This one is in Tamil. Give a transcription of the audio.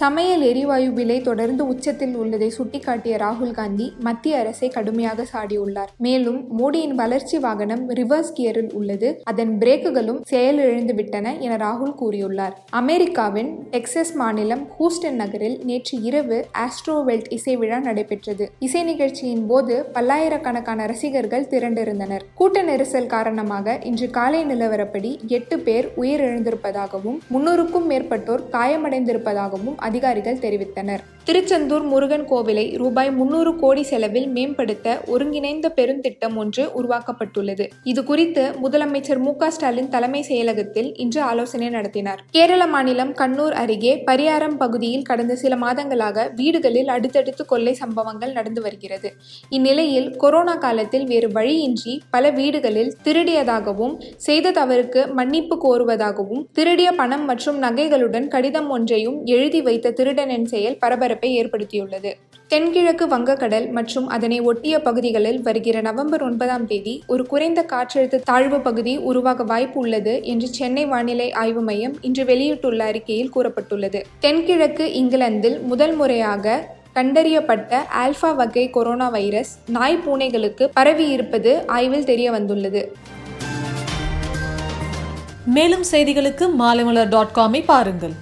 சமையல் எரிவாயு விலை தொடர்ந்து உச்சத்தில் உள்ளதை சுட்டிக்காட்டிய ராகுல் காந்தி மத்திய அரசை கடுமையாக சாடியுள்ளார். மேலும் மோடியின் வளர்ச்சி வாகனம் ரிவர்ஸ் கியரில் உள்ளது. அதன் பிரேக்குகளும் செயலிழந்து விட்டன என ராகுல் கூறியுள்ளார். அமெரிக்காவின் டெக்சஸ் மாநிலம் ஹூஸ்டன் நகரில் நேற்று இரவு ஆஸ்ட்ரோவெல்ட் இசை விழா நடைபெற்றது. இசை நிகழ்ச்சியின் போது பல்லாயிரக்கணக்கான ரசிகர்கள் திரண்டிருந்தனர். கூட்ட நெரிசல் காரணமாக இன்று காலை நிலவரப்படி எட்டு பேர் உயிரிழந்திருப்பதாகவும் முன்னூறுக்கும் மேற்பட்டோர் காயமடைந்திருப்பதாகவும் அதிகாரிகள் தெரிவித்தனர். திருச்செந்தூர் முருகன் கோவிலை ரூபாய் முன்னூறு கோடி செலவில் மேம்படுத்த ஒருங்கிணைந்த பெருந்திட்டம் ஒன்று உருவாக்கப்பட்டுள்ளது. இது குறித்து முதலமைச்சர் மு ஸ்டாலின் தலைமை செயலகத்தில் இன்று ஆலோசனை நடத்தினார். கேரள மாநிலம் கண்ணூர் அருகே பரியாரம் பகுதியில் கடந்த சில மாதங்களாக வீடுகளில் அடுத்தடுத்து கொள்ளை சம்பவங்கள் நடந்து வருகிறது. இந்நிலையில் கொரோனா காலத்தில் வேறு வழியின்றி பல வீடுகளில் திருடியதாகவும் செய்த தவறுக்கு மன்னிப்பு கோருவதாகவும் திருடிய பணம் மற்றும் நகைகளுடன் கடிதம் ஒன்றையும் எழுதி வைத்த திருடனின் செயல் பரபரப்பை ஏற்படுத்தியுள்ளது. தென்கிழக்கு வங்கக்கடல் மற்றும் அதனை ஒட்டிய பகுதிகளில் வருகிற நவம்பர் ஒன்பதாம் தேதி ஒரு குறைந்த காற்றழுத்த தாழ்வு பகுதி உருவாக வாய்ப்பு உள்ளது என்று சென்னை வானிலை ஆய்வு மையம் இன்று வெளியிட்டுள்ள அறிக்கையில் கூறப்பட்டுள்ளது. தென்கிழக்கு இங்கிலாந்தில் முதல் முறையாக கண்டறியப்பட்ட ஆல்பா வகை கொரோனா வைரஸ் நாய் பூனைகளுக்கு பரவி இருப்பது ஆய்வில் தெரிய வந்துள்ளது மேலும் செய்திகளுக்கு மாலைமலர் டாட் காமை பாருங்கள்.